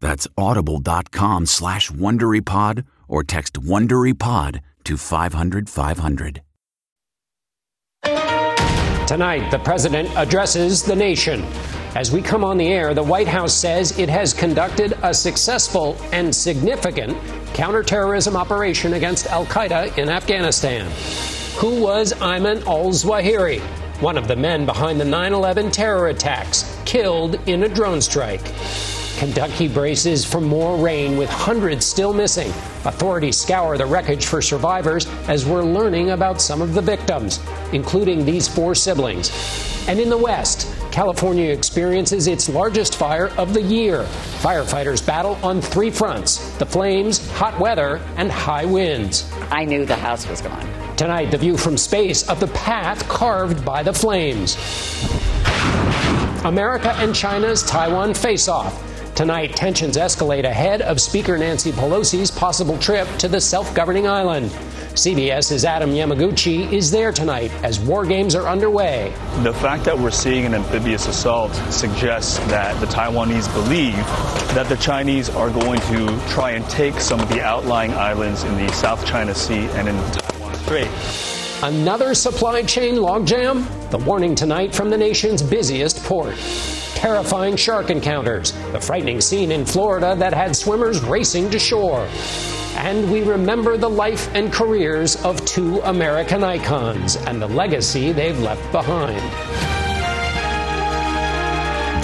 That's audible.com slash WonderyPod or text WonderyPod to 500 500. Tonight, the president addresses the nation. As we come on the air, the White House says it has conducted a successful and significant counterterrorism operation against Al Qaeda in Afghanistan. Who was Ayman al Zawahiri, one of the men behind the 9 11 terror attacks, killed in a drone strike? Kentucky braces for more rain with hundreds still missing. Authorities scour the wreckage for survivors as we're learning about some of the victims, including these four siblings. And in the West, California experiences its largest fire of the year. Firefighters battle on three fronts the flames, hot weather, and high winds. I knew the house was gone. Tonight, the view from space of the path carved by the flames. America and China's Taiwan face off. Tonight, tensions escalate ahead of Speaker Nancy Pelosi's possible trip to the self governing island. CBS's Adam Yamaguchi is there tonight as war games are underway. The fact that we're seeing an amphibious assault suggests that the Taiwanese believe that the Chinese are going to try and take some of the outlying islands in the South China Sea and in Taiwan Strait. Another supply chain logjam? The warning tonight from the nation's busiest port terrifying shark encounters, the frightening scene in Florida that had swimmers racing to shore. And we remember the life and careers of two American icons and the legacy they've left behind.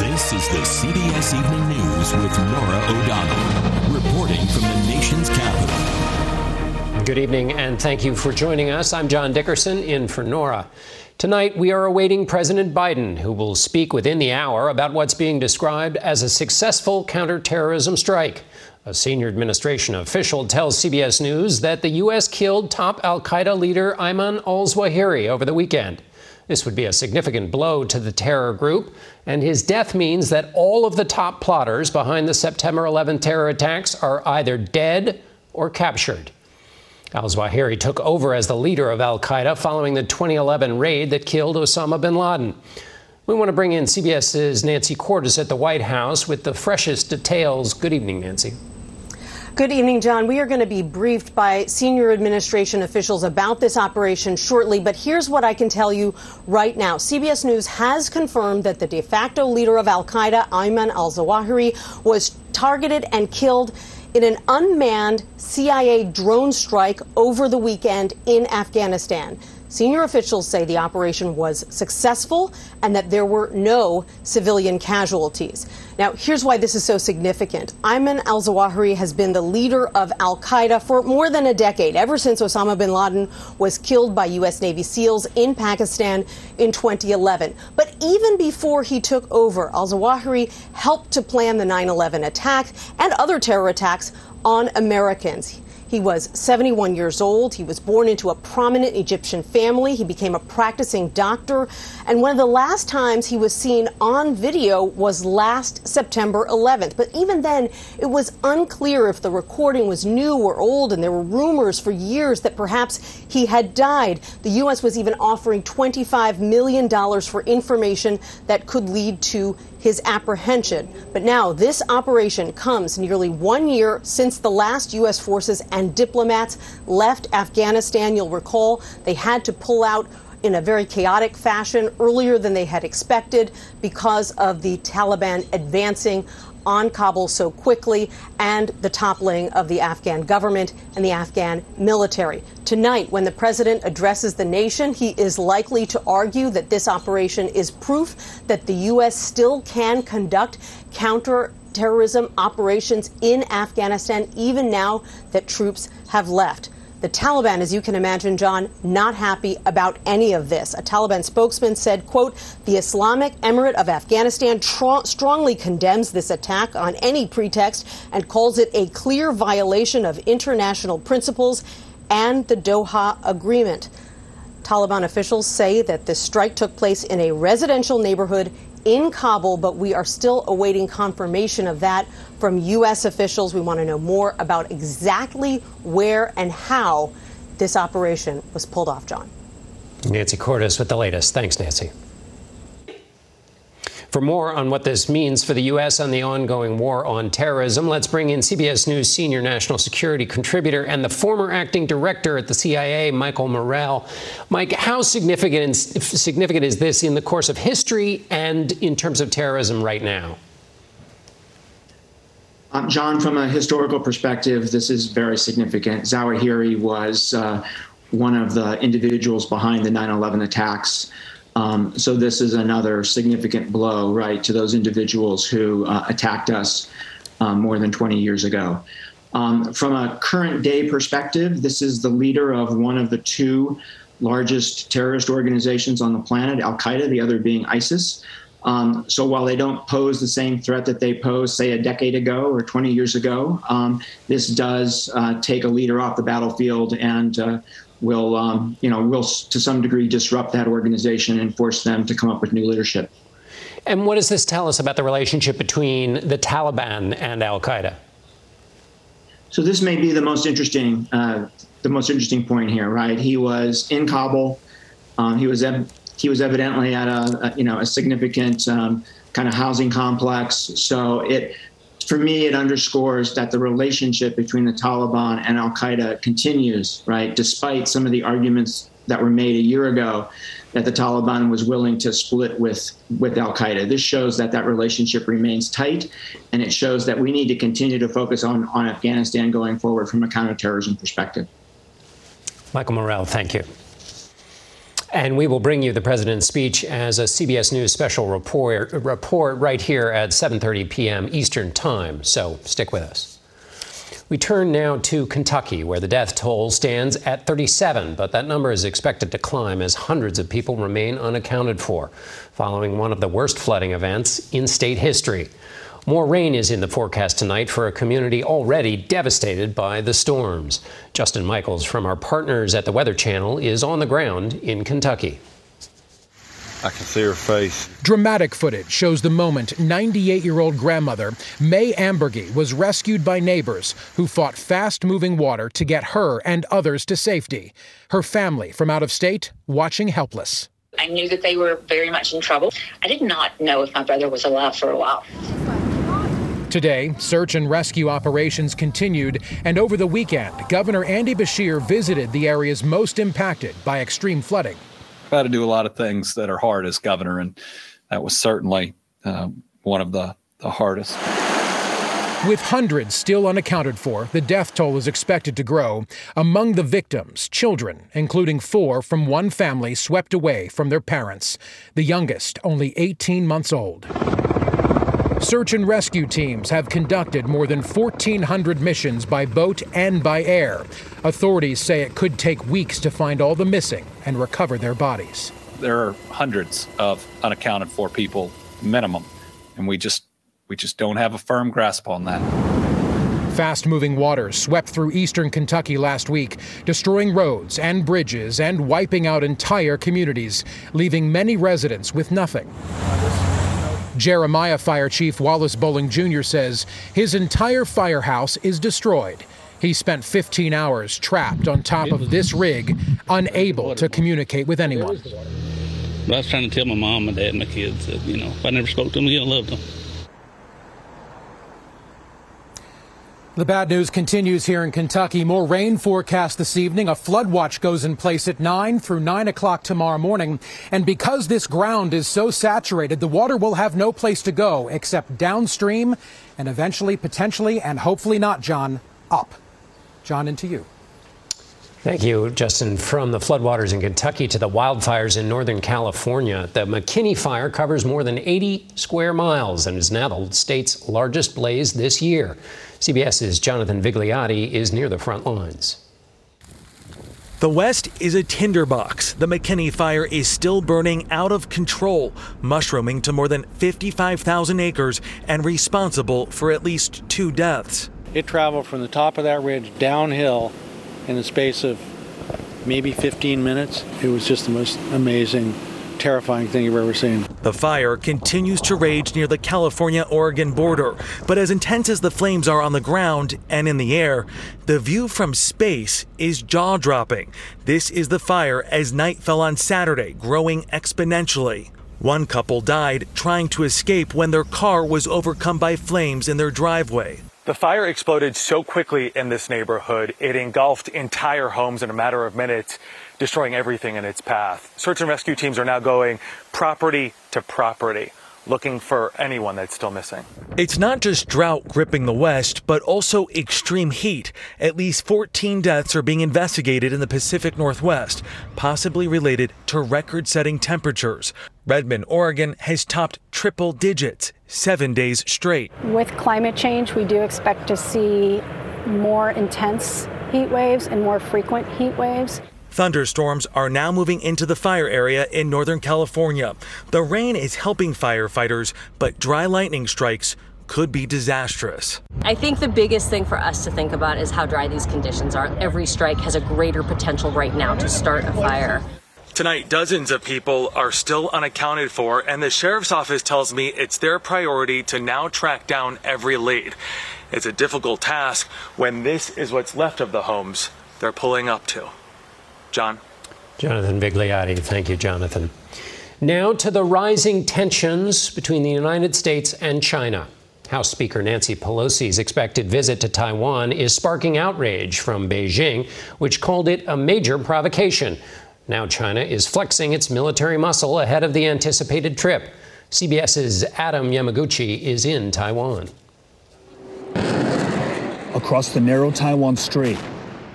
This is the CBS Evening News with Norah O'Donnell, reporting from the nation's capital. Good evening, and thank you for joining us. I'm John Dickerson in for Norah. Tonight, we are awaiting President Biden, who will speak within the hour about what's being described as a successful counterterrorism strike. A senior administration official tells CBS News that the U.S. killed top Al Qaeda leader Ayman al Zawahiri over the weekend. This would be a significant blow to the terror group, and his death means that all of the top plotters behind the September 11 terror attacks are either dead or captured. Al Zawahiri took over as the leader of Al Qaeda following the 2011 raid that killed Osama bin Laden. We want to bring in CBS's Nancy Cordes at the White House with the freshest details. Good evening, Nancy. Good evening, John. We are going to be briefed by senior administration officials about this operation shortly, but here's what I can tell you right now. CBS News has confirmed that the de facto leader of Al Qaeda, Ayman al Zawahiri, was targeted and killed in an unmanned CIA drone strike over the weekend in Afghanistan. Senior officials say the operation was successful and that there were no civilian casualties. Now, here's why this is so significant. Ayman al Zawahiri has been the leader of Al Qaeda for more than a decade, ever since Osama bin Laden was killed by U.S. Navy SEALs in Pakistan in 2011. But even before he took over, al Zawahiri helped to plan the 9 11 attack and other terror attacks on Americans. He was 71 years old. He was born into a prominent Egyptian family. He became a practicing doctor. And one of the last times he was seen on video was last September 11th. But even then, it was unclear if the recording was new or old, and there were rumors for years that perhaps he had died. The U.S. was even offering $25 million for information that could lead to his apprehension. But now this operation comes nearly one year since the last U.S. forces and diplomats left Afghanistan. You'll recall they had to pull out in a very chaotic fashion earlier than they had expected because of the Taliban advancing on Kabul so quickly and the toppling of the Afghan government and the Afghan military. Tonight, when the president addresses the nation, he is likely to argue that this operation is proof that the U.S. still can conduct counterterrorism operations in Afghanistan, even now that troops have left. The Taliban, as you can imagine, John, not happy about any of this. A Taliban spokesman said, quote, the Islamic Emirate of Afghanistan tr- strongly condemns this attack on any pretext and calls it a clear violation of international principles and the Doha Agreement. Taliban officials say that the strike took place in a residential neighborhood in Kabul, but we are still awaiting confirmation of that from U.S. officials. We want to know more about exactly where and how this operation was pulled off, John. Nancy Cordes with the latest. Thanks, Nancy. For more on what this means for the U.S. on the ongoing war on terrorism, let's bring in CBS News senior national security contributor and the former acting director at the CIA, Michael Morell. Mike, how significant, significant is this in the course of history and in terms of terrorism right now? Um, John, from a historical perspective, this is very significant. Zawahiri was uh, one of the individuals behind the 9 11 attacks. Um, so this is another significant blow, right, to those individuals who uh, attacked us um, more than 20 years ago. Um, from a current day perspective, this is the leader of one of the two largest terrorist organizations on the planet, Al Qaeda, the other being ISIS. Um, so while they don't pose the same threat that they posed, say, a decade ago or 20 years ago, um, this does uh, take a leader off the battlefield and uh, will, um, you know, will to some degree disrupt that organization and force them to come up with new leadership. And what does this tell us about the relationship between the Taliban and Al Qaeda? So this may be the most interesting, uh, the most interesting point here, right? He was in Kabul. Um, he was ev- he was evidently at a, a you know a significant um, kind of housing complex. So it for me, it underscores that the relationship between the Taliban and Al Qaeda continues, right? Despite some of the arguments that were made a year ago that the Taliban was willing to split with, with Al Qaeda. This shows that that relationship remains tight, and it shows that we need to continue to focus on, on Afghanistan going forward from a counterterrorism perspective. Michael Morell, thank you. And we will bring you the president's speech as a CBS News special report, report right here at 7:30 p.m. Eastern Time. So stick with us. We turn now to Kentucky, where the death toll stands at 37, but that number is expected to climb as hundreds of people remain unaccounted for, following one of the worst flooding events in state history. More rain is in the forecast tonight for a community already devastated by the storms. Justin Michaels from our partners at the Weather Channel is on the ground in Kentucky. I can see her face. Dramatic footage shows the moment 98 year old grandmother May Amburgey was rescued by neighbors who fought fast moving water to get her and others to safety. Her family from out of state watching helpless. I knew that they were very much in trouble. I did not know if my brother was alive for a while. Today, search and rescue operations continued, and over the weekend, Governor Andy Beshear visited the areas most impacted by extreme flooding. I've had to do a lot of things that are hard as governor, and that was certainly uh, one of the, the hardest. With hundreds still unaccounted for, the death toll is expected to grow. Among the victims, children, including four from one family swept away from their parents, the youngest only 18 months old. Search and rescue teams have conducted more than 1,400 missions by boat and by air. Authorities say it could take weeks to find all the missing and recover their bodies. There are hundreds of unaccounted for people minimum, and we just we just don't have a firm grasp on that. Fast moving waters swept through eastern Kentucky last week, destroying roads and bridges and wiping out entire communities, leaving many residents with nothing. Jeremiah Fire Chief Wallace Bowling Jr. says his entire firehouse is destroyed. He spent 15 hours trapped on top of this rig, unable to communicate with anyone. I was trying to tell my mom, my dad, and my kids that, you know, if I never spoke to them again, I loved them. The bad news continues here in Kentucky. More rain forecast this evening. A flood watch goes in place at 9 through 9 o'clock tomorrow morning. And because this ground is so saturated, the water will have no place to go except downstream and eventually, potentially, and hopefully not, John, up. John, into you. Thank you, Justin. From the floodwaters in Kentucky to the wildfires in Northern California, the McKinney Fire covers more than 80 square miles and is now the state's largest blaze this year. CBS's Jonathan Vigliotti is near the front lines. The West is a tinderbox. The McKinney fire is still burning out of control, mushrooming to more than 55,000 acres and responsible for at least two deaths. It traveled from the top of that ridge downhill in the space of maybe 15 minutes. It was just the most amazing, terrifying thing you've ever seen. The fire continues to rage near the California Oregon border, but as intense as the flames are on the ground and in the air, the view from space is jaw dropping. This is the fire as night fell on Saturday, growing exponentially. One couple died trying to escape when their car was overcome by flames in their driveway. The fire exploded so quickly in this neighborhood, it engulfed entire homes in a matter of minutes, destroying everything in its path. Search and rescue teams are now going property to property, looking for anyone that's still missing. It's not just drought gripping the West, but also extreme heat. At least 14 deaths are being investigated in the Pacific Northwest, possibly related to record setting temperatures. Redmond, Oregon has topped triple digits seven days straight. With climate change, we do expect to see more intense heat waves and more frequent heat waves. Thunderstorms are now moving into the fire area in Northern California. The rain is helping firefighters, but dry lightning strikes could be disastrous. I think the biggest thing for us to think about is how dry these conditions are. Every strike has a greater potential right now to start a fire. Tonight, dozens of people are still unaccounted for, and the sheriff's office tells me it's their priority to now track down every lead. It's a difficult task when this is what's left of the homes they're pulling up to. John. Jonathan Vigliotti. Thank you, Jonathan. Now to the rising tensions between the United States and China. House Speaker Nancy Pelosi's expected visit to Taiwan is sparking outrage from Beijing, which called it a major provocation. Now China is flexing its military muscle ahead of the anticipated trip. CBS's Adam Yamaguchi is in Taiwan. Across the narrow Taiwan Strait,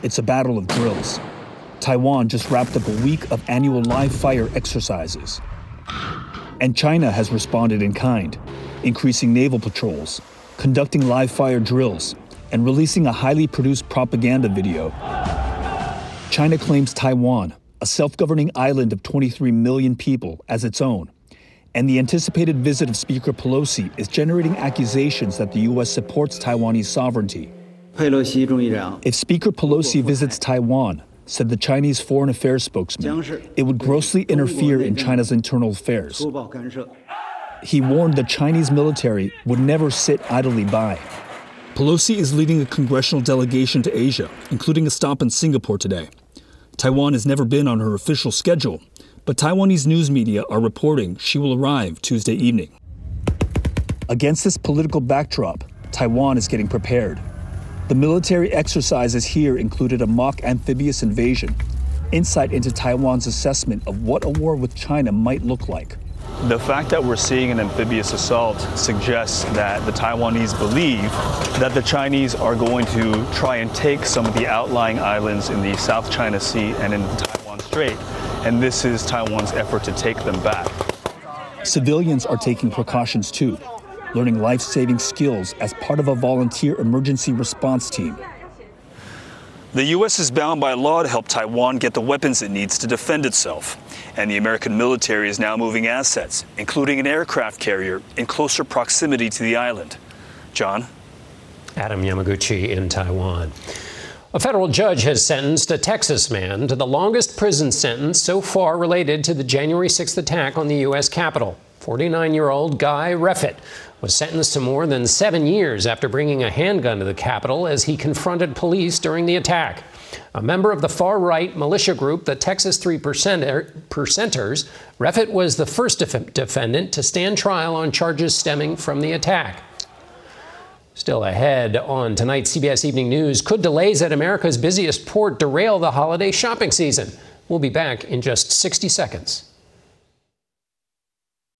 it's a battle of drills. Taiwan just wrapped up a week of annual live fire exercises. And China has responded in kind, increasing naval patrols, conducting live fire drills, and releasing a highly produced propaganda video. China claims Taiwan, a self governing island of 23 million people, as its own. And the anticipated visit of Speaker Pelosi is generating accusations that the U.S. supports Taiwanese sovereignty. If Speaker Pelosi visits Taiwan, said the Chinese Foreign Affairs spokesman, it would grossly interfere in China's internal affairs. He warned the Chinese military would never sit idly by. Pelosi is leading a congressional delegation to Asia, including a stop in Singapore today. Taiwan has never been on her official schedule, but Taiwanese news media are reporting she will arrive Tuesday evening. Against this political backdrop, Taiwan is getting prepared. The military exercises here included a mock amphibious invasion, insight into Taiwan's assessment of what a war with China might look like. The fact that we're seeing an amphibious assault suggests that the Taiwanese believe that the Chinese are going to try and take some of the outlying islands in the South China Sea and in Taiwan Strait, and this is Taiwan's effort to take them back. Civilians are taking precautions too, learning life saving skills as part of a volunteer emergency response team. The U.S. is bound by law to help Taiwan get the weapons it needs to defend itself. And the American military is now moving assets, including an aircraft carrier, in closer proximity to the island. John? Adam Yamaguchi in Taiwan. A federal judge has sentenced a Texas man to the longest prison sentence so far related to the January 6th attack on the U.S. Capitol. 49 year old Guy Reffitt was sentenced to more than seven years after bringing a handgun to the Capitol as he confronted police during the attack. A member of the far right militia group, the Texas Three er, Percenters, Reffitt was the first def- defendant to stand trial on charges stemming from the attack. Still ahead on tonight's CBS Evening News, could delays at America's busiest port derail the holiday shopping season? We'll be back in just 60 seconds.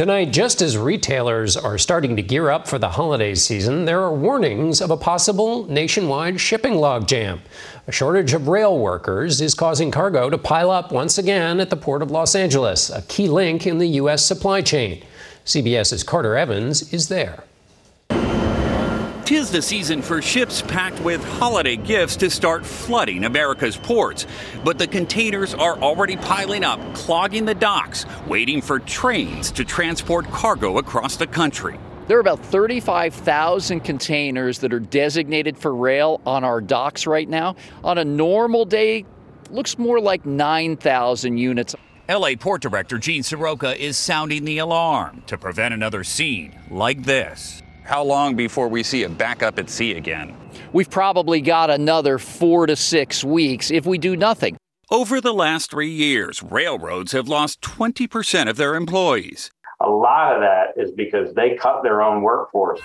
Tonight, just as retailers are starting to gear up for the holiday season, there are warnings of a possible nationwide shipping logjam. A shortage of rail workers is causing cargo to pile up once again at the Port of Los Angeles, a key link in the U.S. supply chain. CBS's Carter Evans is there. Tis the season for ships packed with holiday gifts to start flooding America's ports. But the containers are already piling up, clogging the docks, waiting for trains to transport cargo across the country. There are about 35,000 containers that are designated for rail on our docks right now. On a normal day, looks more like 9,000 units. LA Port Director Gene Seroka is sounding the alarm to prevent another scene like this. How long before we see a backup at sea again? We've probably got another four to six weeks if we do nothing. Over the last three years, railroads have lost 20% of their employees. A lot of that is because they cut their own workforce.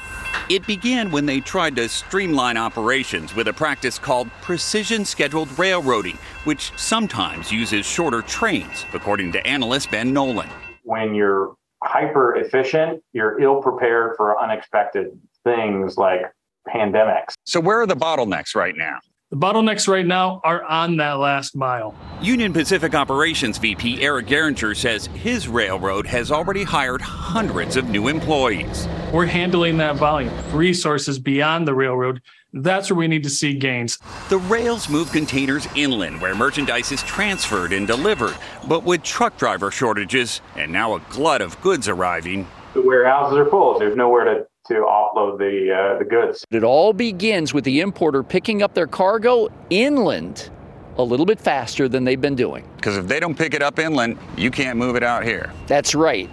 It began when they tried to streamline operations with a practice called precision scheduled railroading, which sometimes uses shorter trains, according to analyst Ben Nolan. When you're hyper efficient, you're ill prepared for unexpected things like pandemics. So, where are the bottlenecks right now? The bottlenecks right now are on that last mile. Union Pacific Operations VP Eric Gehringer says his railroad has already hired hundreds of new employees. We're handling that volume, resources beyond the railroad. That's where we need to see gains. The rails move containers inland where merchandise is transferred and delivered. But with truck driver shortages and now a glut of goods arriving, the warehouses are full. There's nowhere to to offload the uh, the goods. It all begins with the importer picking up their cargo inland a little bit faster than they've been doing. Because if they don't pick it up inland, you can't move it out here. That's right.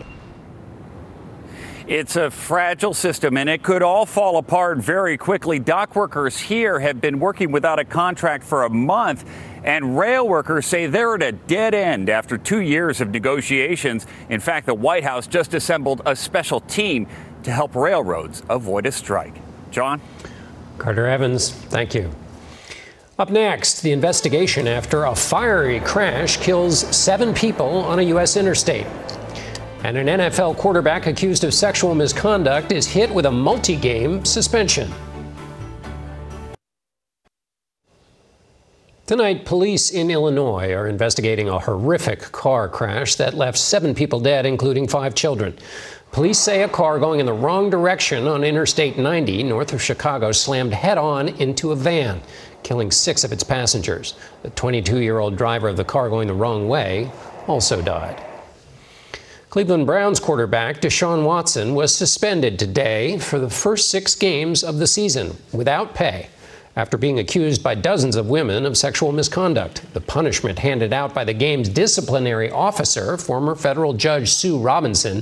It's a fragile system and it could all fall apart very quickly. Dock workers here have been working without a contract for a month, and rail workers say they're at a dead end after two years of negotiations. In fact, the White House just assembled a special team to help railroads avoid a strike. John? Carter Evans, thank you. Up next, the investigation after a fiery crash kills seven people on a U.S. interstate. And an NFL quarterback accused of sexual misconduct is hit with a multi game suspension. Tonight, police in Illinois are investigating a horrific car crash that left seven people dead, including five children. Police say a car going in the wrong direction on Interstate 90 north of Chicago slammed head on into a van, killing six of its passengers. The 22 year old driver of the car going the wrong way also died. Cleveland Browns quarterback Deshaun Watson was suspended today for the first six games of the season without pay after being accused by dozens of women of sexual misconduct. The punishment handed out by the game's disciplinary officer, former federal judge Sue Robinson,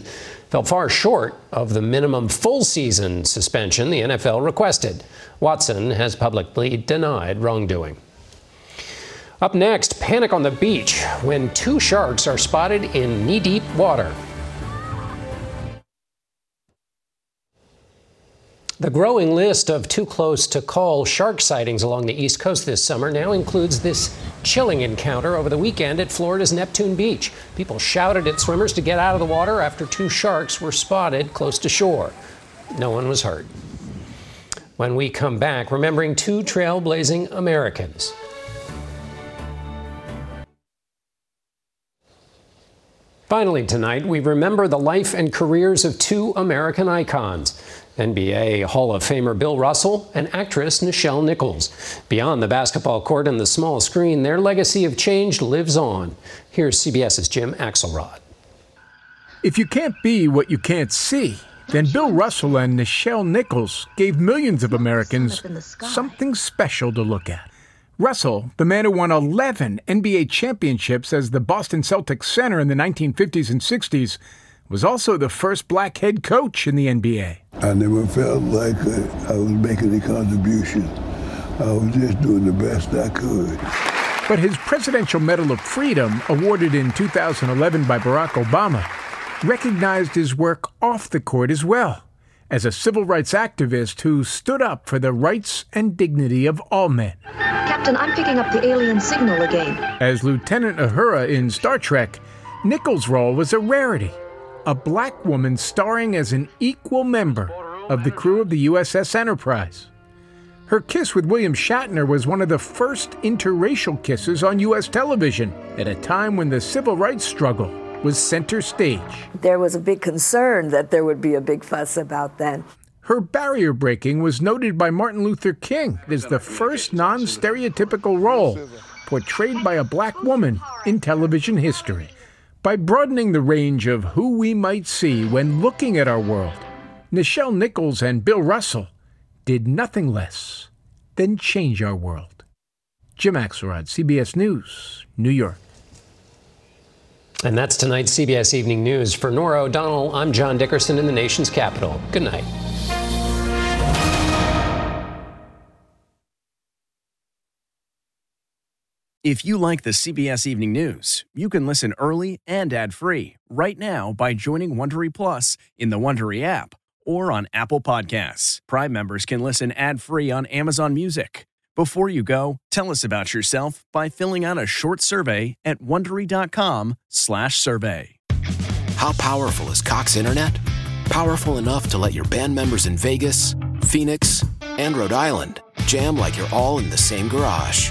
fell far short of the minimum full season suspension the NFL requested. Watson has publicly denied wrongdoing. Up next, panic on the beach when two sharks are spotted in knee deep water. The growing list of too close to call shark sightings along the East Coast this summer now includes this chilling encounter over the weekend at Florida's Neptune Beach. People shouted at swimmers to get out of the water after two sharks were spotted close to shore. No one was hurt. When we come back, remembering two trailblazing Americans. Finally, tonight, we remember the life and careers of two American icons. NBA Hall of Famer Bill Russell and actress Nichelle Nichols. Beyond the basketball court and the small screen, their legacy of change lives on. Here's CBS's Jim Axelrod. If you can't be what you can't see, then Bill Russell and Nichelle Nichols gave millions of Americans something special to look at. Russell, the man who won 11 NBA championships as the Boston Celtics center in the 1950s and 60s, was also the first black head coach in the NBA. I never felt like I was making a contribution. I was just doing the best I could. But his Presidential Medal of Freedom, awarded in 2011 by Barack Obama, recognized his work off the court as well, as a civil rights activist who stood up for the rights and dignity of all men. Captain, I'm picking up the alien signal again. As Lieutenant Uhura in Star Trek, Nichols' role was a rarity a black woman starring as an equal member of the crew of the USS Enterprise. Her kiss with William Shatner was one of the first interracial kisses on U.S. television at a time when the civil rights struggle was center stage. There was a big concern that there would be a big fuss about that. Her barrier breaking was noted by Martin Luther King as the first non stereotypical role portrayed by a black woman in television history. By broadening the range of who we might see when looking at our world, Nichelle Nichols and Bill Russell did nothing less than change our world. Jim Axelrod, CBS News, New York. And that's tonight's CBS Evening News. For Norah O'Donnell, I'm John Dickerson in the nation's capital. Good night. If you like the CBS Evening News, you can listen early and ad-free right now by joining Wondery Plus in the Wondery app or on Apple Podcasts. Prime members can listen ad-free on Amazon Music. Before you go, tell us about yourself by filling out a short survey at wondery.com/survey. How powerful is Cox Internet? Powerful enough to let your band members in Vegas, Phoenix, and Rhode Island jam like you're all in the same garage.